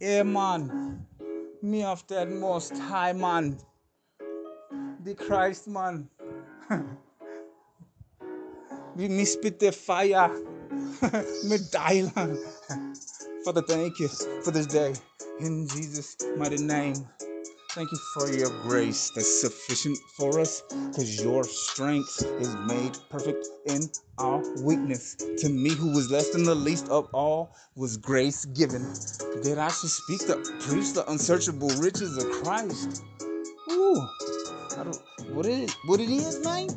Man. Me of that most high man. The Christ man. We spit the fire. me die lang. Father, thank you for this day. In Jesus' mighty name. Thank you for your grace that's sufficient for us because your strength is made perfect in our weakness. To me, who was less than the least of all, was grace given that I should speak the preach the unsearchable riches of Christ. Ooh, I what it what it is, man?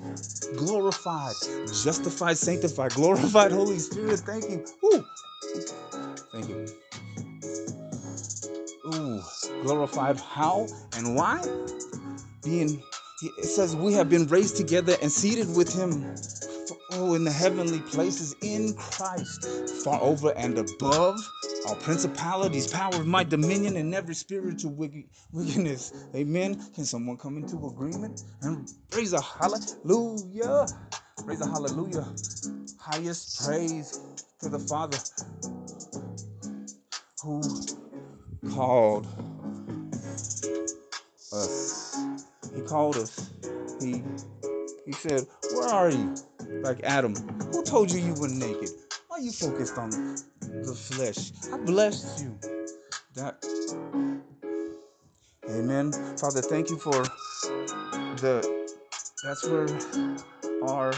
Glorified, justified, sanctified, glorified Holy Spirit. Thank you. Ooh, thank you. Ooh, glorified how and why? Being, it says we have been raised together and seated with Him. Oh, in the heavenly places in Christ, far over and above all principalities, power, might, dominion, and every spiritual wickedness. Amen. Can someone come into agreement and raise a hallelujah? Raise a hallelujah. Highest praise to the Father who called us. He called us. He he said, Where are you? Like Adam. Who told you you were naked? Why are you focused on the flesh? I blessed you. That Amen. Father, thank you for the that's where our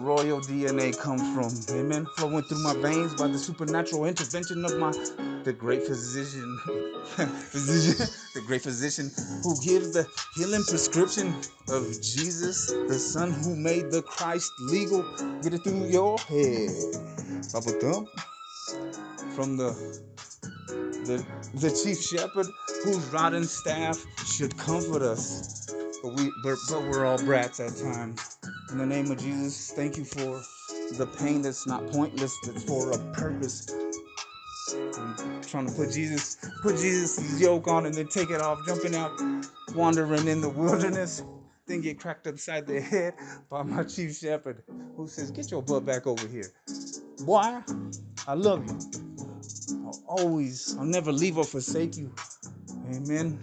royal DNA comes from. Amen. Flowing through my veins by the supernatural intervention of my the great physician, physician, the great physician who gives the healing prescription of Jesus, the Son who made the Christ legal. Get it through your head. Bubble thump from the the the chief shepherd whose rod and staff should comfort us. But we but, but we're all brats at times. In the name of Jesus, thank you for the pain that's not pointless, that's for a purpose. Trying to put Jesus, put Jesus' yoke on and then take it off, jumping out, wandering in the wilderness, then get cracked upside the head by my chief shepherd who says, Get your butt back over here. Why? I love you. I'll always, I'll never leave or forsake you. Amen.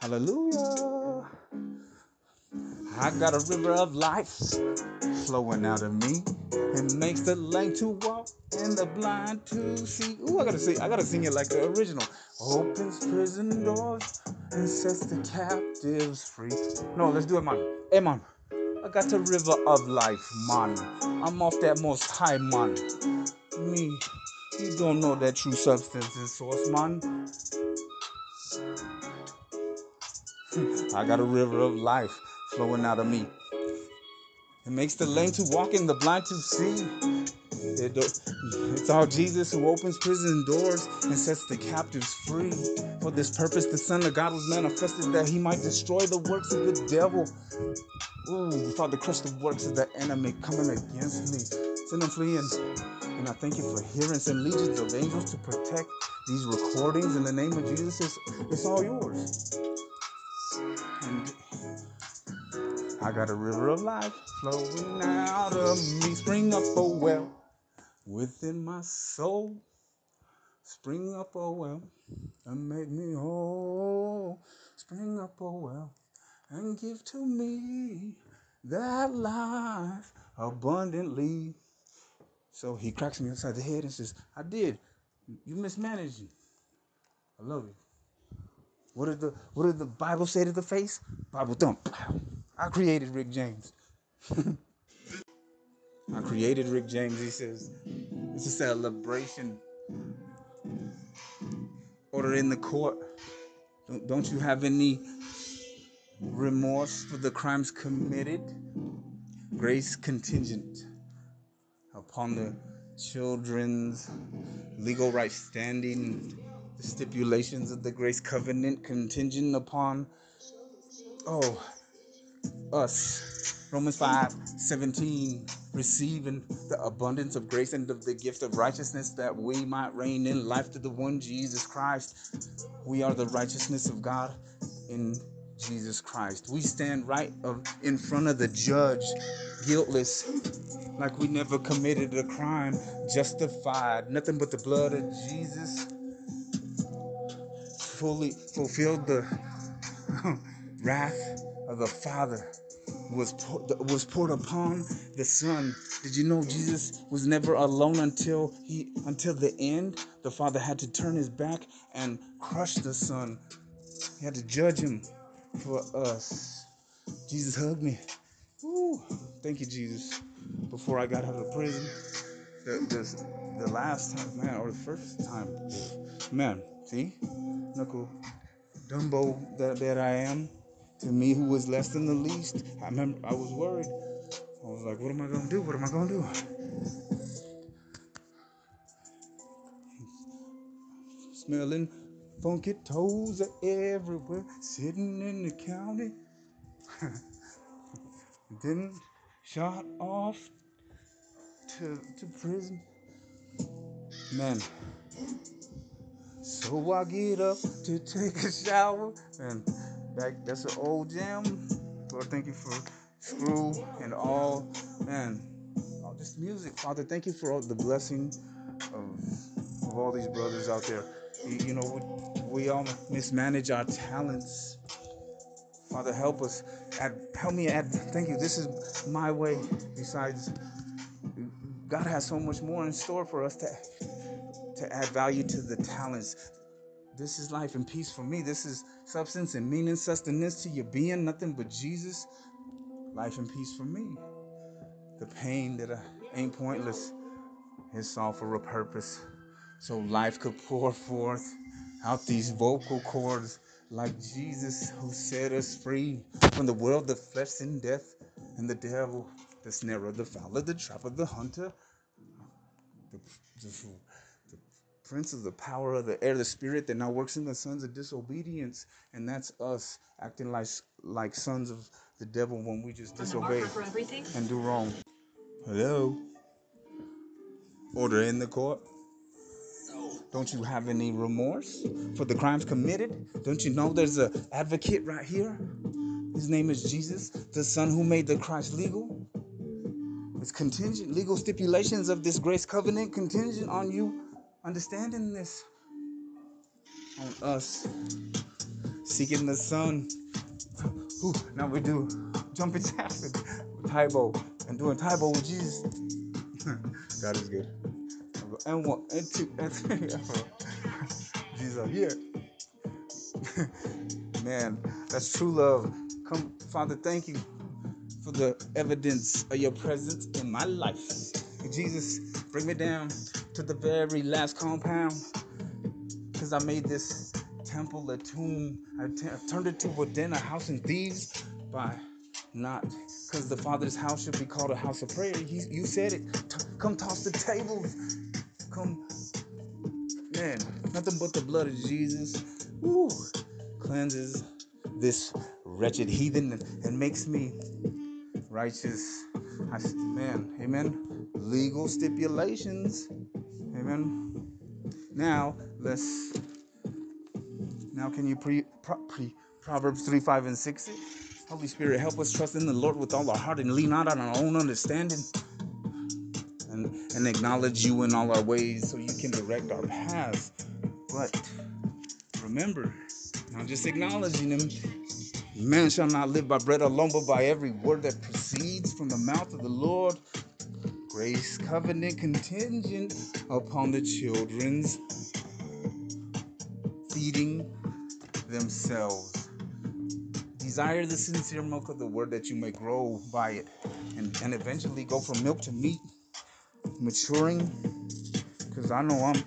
Hallelujah. I got a river of life flowing out of me. It makes the lame to walk and the blind to see. Ooh, I gotta sing. I gotta sing it like the original. Opens prison doors and sets the captives free. No, let's do it, man. Hey, man. I got the river of life, man. I'm off that most high, man. Me, you don't know that true substance is source, man. Hmm, I got a river of life flowing out of me. It makes the lame to walk and the blind to see. It it's all Jesus who opens prison doors and sets the captives free. For this purpose, the Son of God was manifested that he might destroy the works of the devil. Ooh, Father, crush the works of the enemy coming against me. Send them fleeing. And I thank you for hearing and legions of angels to protect these recordings. In the name of Jesus, it's, it's all yours. And I got a river of life flowing out of me. Spring up, oh well, within my soul. Spring up, oh well, and make me whole. Spring up, oh well, and give to me that life abundantly. So he cracks me upside the head and says, I did. You mismanaged. Me. I love you. What did the what did the Bible say to the face? Bible thump. I created Rick James. I created Rick James. He says, it's a celebration. Order in the court. Don't, you have any remorse for the crimes committed? Grace contingent upon the children's legal right standing, the stipulations of the grace covenant contingent upon, oh, us. Romans 5 17, receiving the abundance of grace and of the gift of righteousness that we might reign in life to the one Jesus Christ. We are the righteousness of God in Jesus Christ. We stand right of, in front of the judge, guiltless, like we never committed a crime, justified, nothing but the blood of Jesus fully fulfilled the wrath of the Father was was poured upon the Son. Did you know Jesus was never alone until he until the end? The Father had to turn his back and crush the Son. He had to judge him for us. Jesus hugged me. Woo. Thank you, Jesus. Before I got out of prison, the, the, the last time, man, or the first time, man, see, knuckle, Dumbo that, that I am, to me who was less than the least. I remember I was worried. I was like, what am I gonna do? What am I gonna do? Smelling funky toes everywhere, sitting in the county. then shot off to, to prison. Man. So I get up to take a shower and that's an old jam. Lord, thank you for Screw and all. Man, all this music. Father, thank you for all the blessing of, of all these brothers out there. You, you know, we, we all mismanage our talents. Father, help us. Add, help me add. Thank you. This is my way. Besides, God has so much more in store for us to to add value to the talents. This is life and peace for me. This is substance and meaning, sustenance to your being, nothing but Jesus. Life and peace for me. The pain that I ain't pointless is all for a purpose. So life could pour forth out these vocal cords like Jesus who set us free from the world, the flesh and death, and the devil, the snare of the fowler, the trap of the hunter, the, the, prince of the power of the air, the spirit that now works in the sons of disobedience, and that's us acting like like sons of the devil when we just disobey and do wrong. Hello. Order in the court. Don't you have any remorse for the crimes committed? Don't you know there's an advocate right here? His name is Jesus, the Son who made the Christ legal. It's contingent, legal stipulations of this grace covenant contingent on you understanding this. On us seeking the Son Ooh, now we do jumping jacks Tae and doing Tae Bo with Jesus. God is good and one and two and three. Jesus here. Man, that's true love. Come, Father, thank you for the evidence of your presence in my life. Jesus, bring me down to the very last compound. Because I made this temple a tomb. I turned it to a den, a house in thieves by not because the Father's house should be called a house of prayer. He, you said it. T- come toss the tables come, man, nothing but the blood of Jesus woo, cleanses this wretched heathen and, and makes me righteous. I, man, amen. Legal stipulations, amen. Now let's. Now can you pre, pre Proverbs three, five, and six? Holy Spirit, help us trust in the Lord with all our heart and lean not on our own understanding and, and acknowledge you in all our ways so you can direct our paths. But remember, not just acknowledging Him, man shall not live by bread alone, but by every word that proceeds from the mouth of the Lord. Grace covenant contingent upon the children's feeding themselves. Desire the sincere milk of the word that you may grow by it and, and eventually go from milk to meat maturing because I know I'm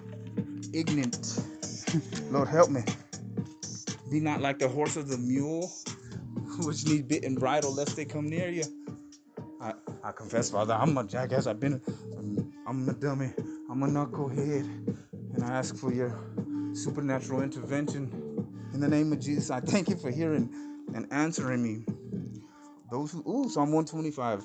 ignorant. Lord, help me. Be not like the horse or the mule, which need bit and bridle lest they come near you. I, confess, Father, I'm a jackass. I've been, I'm a dummy. I'm a knucklehead. And I ask for your supernatural intervention. In the name of Jesus, I thank you for hearing and answering me. Those who, ooh, Psalm 125.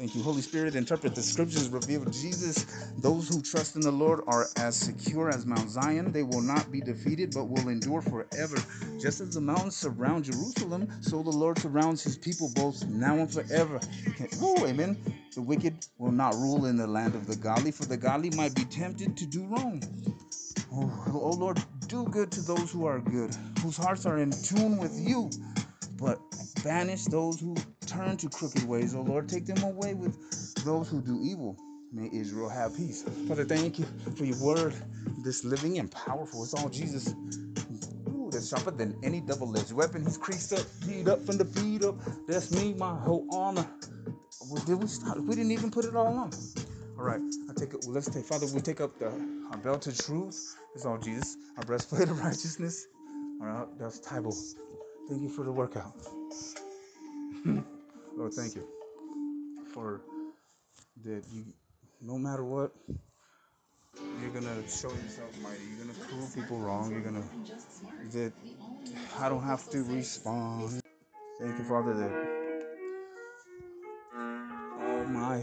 Thank you, Holy Spirit. Interpret the scriptures, reveal Jesus. Those who trust in the Lord are as secure as Mount Zion. They will not be defeated, but will endure forever. Just as the mountains surround Jerusalem, so the Lord surrounds his people both now and forever. Oh, amen. The wicked will not rule in the land of the godly, for the godly might be tempted to do wrong. Oh, oh Lord, do good to those who are good, whose hearts are in tune with you. But banish those who turn to crooked ways. Oh Lord, take them away with those who do evil. May Israel have peace. Father, thank you for your word, this living and powerful. It's all Jesus. Ooh, that's sharper than any double-edged weapon. He's creased up, beat up from the beat up. That's me, my whole armor. Well, Did we stop? We didn't even put it all on. All right, I take it. Well, let's take Father. We take up the our belt of truth. It's all Jesus. Our breastplate of righteousness. All right, that's Bible. Thank you for the workout. Lord, thank you for that. You, no matter what, you're gonna show yourself mighty. You're gonna prove people wrong. You're gonna that I don't have to respond. Thank you, Father, that all my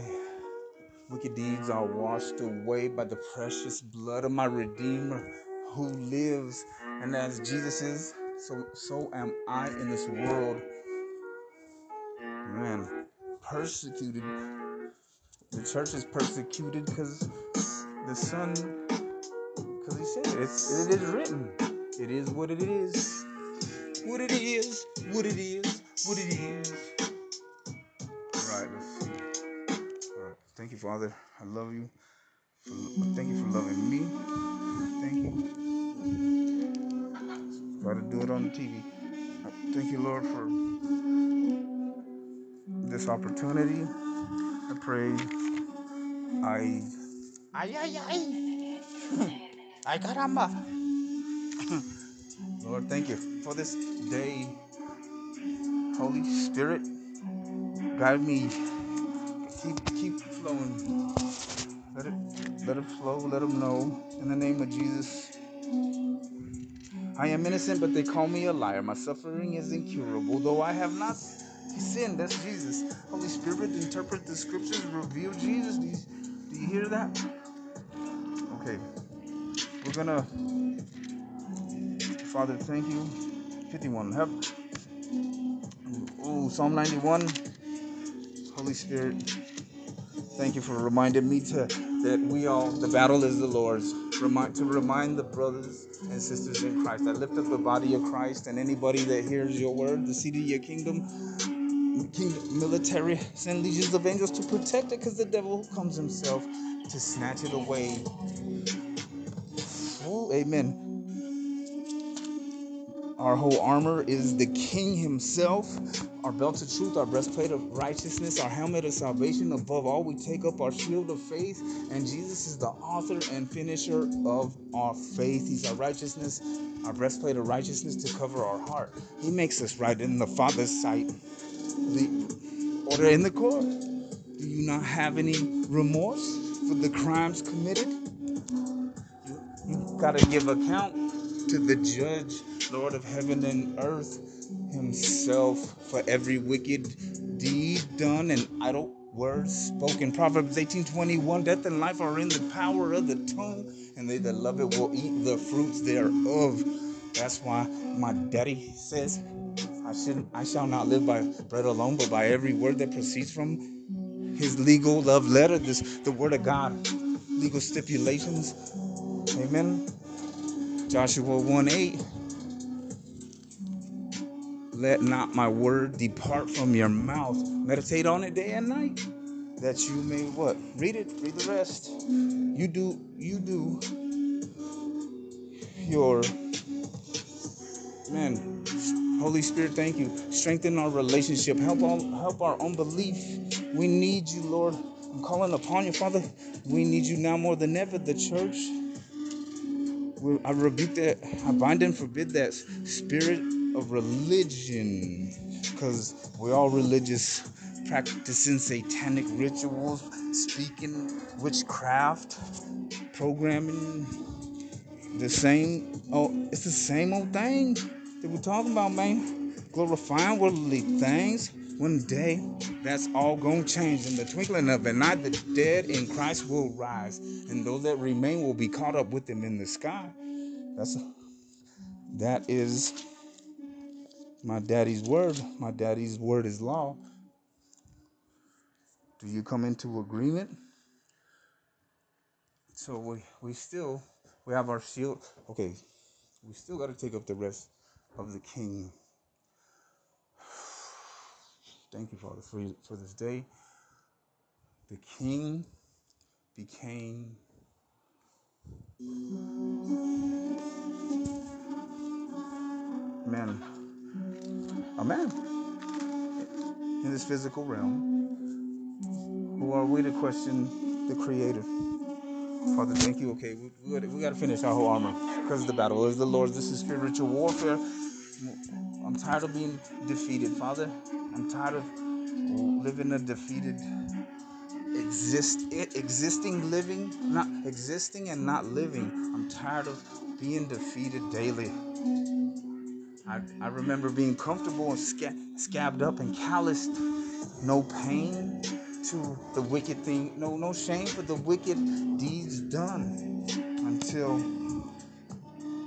wicked deeds are washed away by the precious blood of my Redeemer who lives. And as Jesus is, so so am I in this world. Persecuted. The church is persecuted because the Son, because he said it. It's, it is written. It is what it is. What it is. What it is. What it is. All right, let's see. All right. Thank you, Father. I love you. For, thank you for loving me. Thank you. Got to do it on the TV. Thank you, Lord, for this opportunity. I pray I. Ay, ay, ay. Ay, caramba. Lord, thank you for this day. Holy Spirit, guide me. Keep keep flowing. Let it let it flow. Let them know. In the name of Jesus. I am innocent, but they call me a liar. My suffering is incurable, though I have not sinned. That's Jesus. Holy Spirit, interpret the scriptures, reveal Jesus. Do you, do you hear that? Okay, we're gonna. Father, thank you. 51. Help. oh, Psalm 91. Holy Spirit, thank you for reminding me to that we all the battle is the Lord's. Remind to remind the brothers and sisters in Christ. I lift up the body of Christ and anybody that hears your word, the seed of your kingdom, kingdom military, send legions of angels to protect it because the devil comes himself to snatch it away. Amen. Our whole armor is the King Himself. Our belt of truth, our breastplate of righteousness, our helmet of salvation. Above all, we take up our shield of faith. And Jesus is the author and finisher of our faith. He's our righteousness, our breastplate of righteousness to cover our heart. He makes us right in the Father's sight. The order in the court. Do you not have any remorse for the crimes committed? You've got to give account to the judge, Lord of heaven and earth, himself for every wicked deed done and idle words spoken. Proverbs 18:21 Death and life are in the power of the tongue, and they that love it will eat the fruits thereof. That's why my daddy says, I shouldn't I shall not live by bread alone, but by every word that proceeds from his legal love letter, this the word of God, legal stipulations. Amen. Joshua 1 8. Let not my word depart from your mouth. Meditate on it day and night. That you may what? Read it, read the rest. You do, you do your man. Holy Spirit, thank you. Strengthen our relationship. Help all help our unbelief. We need you, Lord. I'm calling upon you, Father. We need you now more than ever. The church. I rebuke that. I bind and forbid that spirit of religion, because we're all religious, practicing satanic rituals, speaking witchcraft, programming. The same. Oh, it's the same old thing that we're talking about, man. Glorifying worldly things. One day, that's all gonna change. In the twinkling of an eye, the dead in Christ will rise, and those that remain will be caught up with them in the sky. That's that is my daddy's word. My daddy's word is law. Do you come into agreement? So we we still We have our shield. Okay, we still got to take up the rest of the king. Thank you, Father, for, for this day. The king became man, a man in this physical realm. Who are we to question the Creator? Father, thank you. Okay, we, we, gotta, we gotta finish our whole armor because the battle is the Lord's. This is spiritual warfare. I'm tired of being defeated, Father. I'm tired of living a defeated exist existing living not existing and not living i'm tired of being defeated daily i, I remember being comfortable and sca- scabbed up and calloused no pain to the wicked thing. No no shame for the wicked deeds done until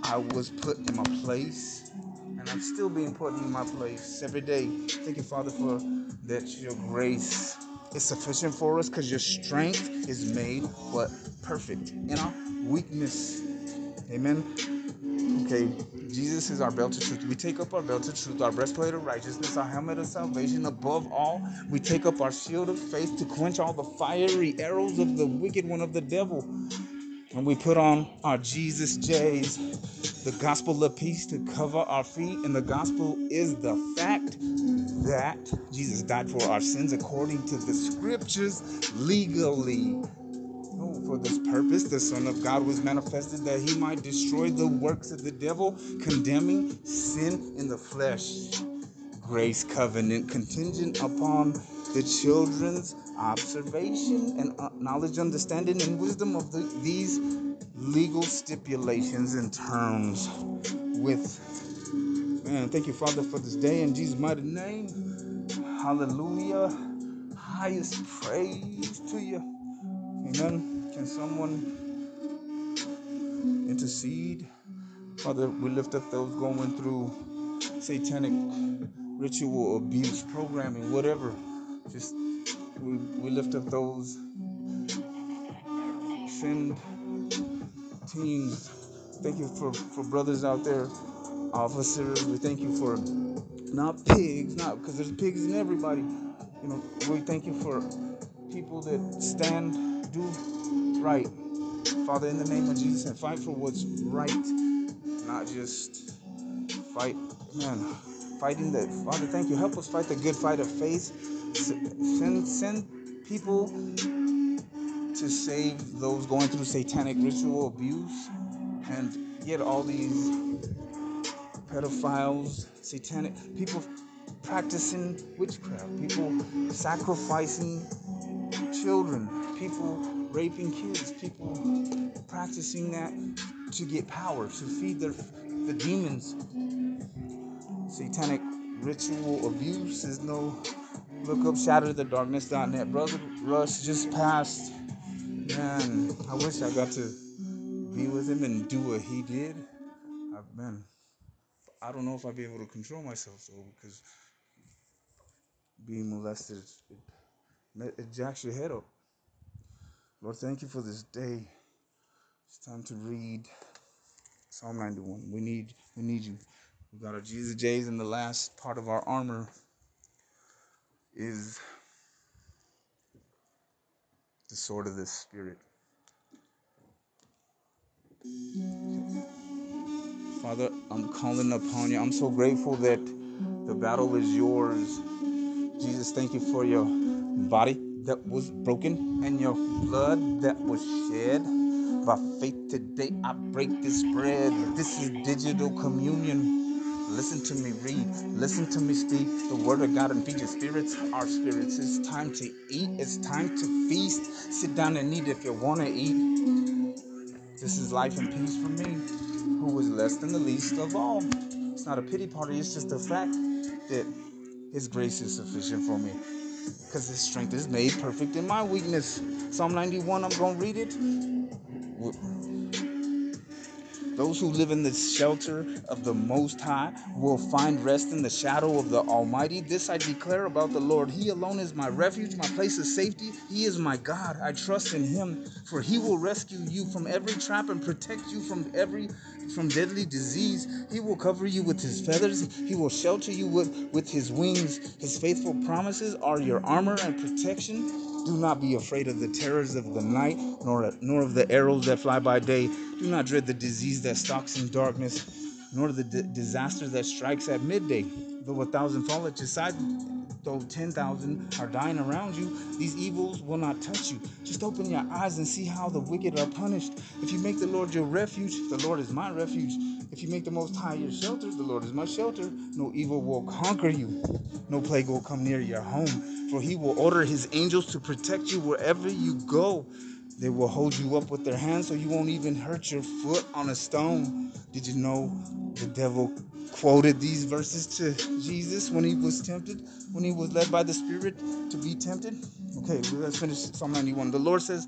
i was put in my place. And i'm still being put in my place every day. Thank you father for that your grace is sufficient for us because your strength is made what? Perfect in our weakness. Amen. Okay, Jesus is our belt of truth. We take up our belt of truth, our breastplate of righteousness, our helmet of salvation. Above all, we take up our shield of faith to quench all the fiery arrows of the wicked one of the devil. And we put on our Jesus J's, the gospel of peace to cover our feet. And the gospel is the fact that Jesus died for our sins according to the scriptures legally. For this purpose, the Son of God was manifested that he might destroy the works of the devil, condemning sin in the flesh. Grace covenant contingent upon the children's observation and uh, knowledge, understanding, and wisdom of the, these legal stipulations and terms with Man, thank you, Father, for this day in Jesus' mighty name. Hallelujah. Highest praise to you. Amen. Can someone intercede? Father, we lift up those going through satanic ritual abuse, programming, whatever. Just we, we lift up those send teams. Thank you for, for brothers out there, officers. We thank you for not pigs, not because there's pigs in everybody. You know, we thank you for people that stand, do right. Father, in the name of Jesus, and fight for what's right, not just fight, man, fighting the, Father, thank you. Help us fight the good fight of faith. Send, send people to save those going through satanic ritual abuse and get all these pedophiles, satanic people practicing witchcraft, people sacrificing children, people raping kids, people practicing that to get power, to feed their the demons. Satanic ritual abuse is no look up shatterthedarkness.net. Brother Rush just passed. Man, I wish I got to be with him and do what he did. I've been I don't know if I'd be able to control myself though, because being molested it, it jacks your head up. Lord, thank you for this day. It's time to read Psalm 91. We need we need you. We got our Jesus J's and the last part of our armor is the sword of the spirit. Father, I'm calling upon you. I'm so grateful that the battle is yours. Jesus, thank you for your body that was broken and your blood that was shed. By faith today, I break this bread. This is digital communion. Listen to me read. Listen to me speak the word of God and feed your spirits, our spirits. It's time to eat. It's time to feast. Sit down and eat if you want to eat. This is life and peace for me, who was less than the least of all. It's not a pity party, it's just the fact that His grace is sufficient for me because his strength is made perfect in my weakness. Psalm 91, I'm going to read it. Those who live in the shelter of the Most High will find rest in the shadow of the Almighty. This I declare about the Lord. He alone is my refuge, my place of safety. He is my God. I trust in him, for he will rescue you from every trap and protect you from every from deadly disease. He will cover you with his feathers. He will shelter you with, with his wings. His faithful promises are your armor and protection. Do not be afraid of the terrors of the night, nor, nor of the arrows that fly by day. Do not dread the disease that stalks in darkness, nor the d- disaster that strikes at midday. Though a thousand fall at your side, though 10,000 are dying around you, these evils will not touch you. Just open your eyes and see how the wicked are punished. If you make the Lord your refuge, the Lord is my refuge. If you make the Most High your shelter, the Lord is my shelter. No evil will conquer you, no plague will come near your home for he will order his angels to protect you wherever you go. They will hold you up with their hands so you won't even hurt your foot on a stone. Did you know the devil quoted these verses to Jesus when he was tempted, when he was led by the Spirit to be tempted? Okay, let's finish Psalm 91. The Lord says,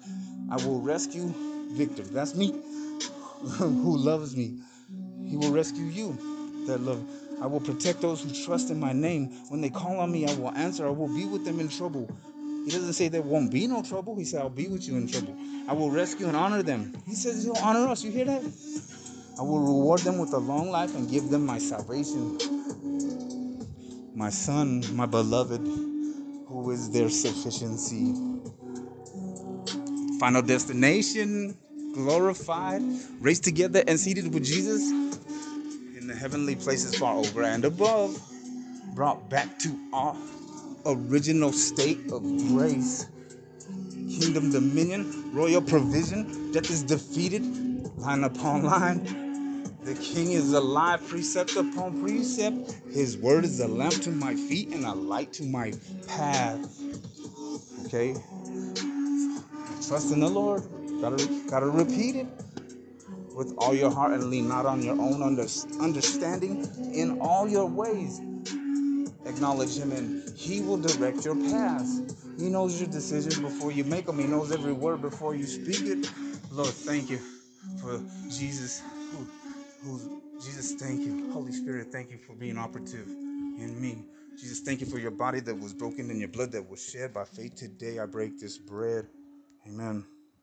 I will rescue Victor. That's me who loves me. He will rescue you that love. I will protect those who trust in my name. When they call on me, I will answer. I will be with them in trouble. He doesn't say there won't be no trouble. He said, I'll be with you in trouble. I will rescue and honor them. He says he'll honor us. You hear that? I will reward them with a long life and give them my salvation. My son, my beloved, who is their sufficiency. Final destination, glorified, raised together and seated with Jesus in the heavenly places far over and above, brought back to our original state of grace. Kingdom dominion, royal provision, death is defeated, line upon line. The king is alive, precept upon precept. His word is a lamp to my feet and a light to my path. Okay? Trust in the Lord. Gotta, gotta repeat it with all your heart and lean not on your own understanding in all your ways. Acknowledge Him and He will direct your paths. He knows your decisions before you make them, He knows every word before you speak it. Lord, thank you for Jesus. Jesus, thank you. Holy Spirit, thank you for being operative in me. Jesus, thank you for your body that was broken and your blood that was shed by faith today. I break this bread. Amen.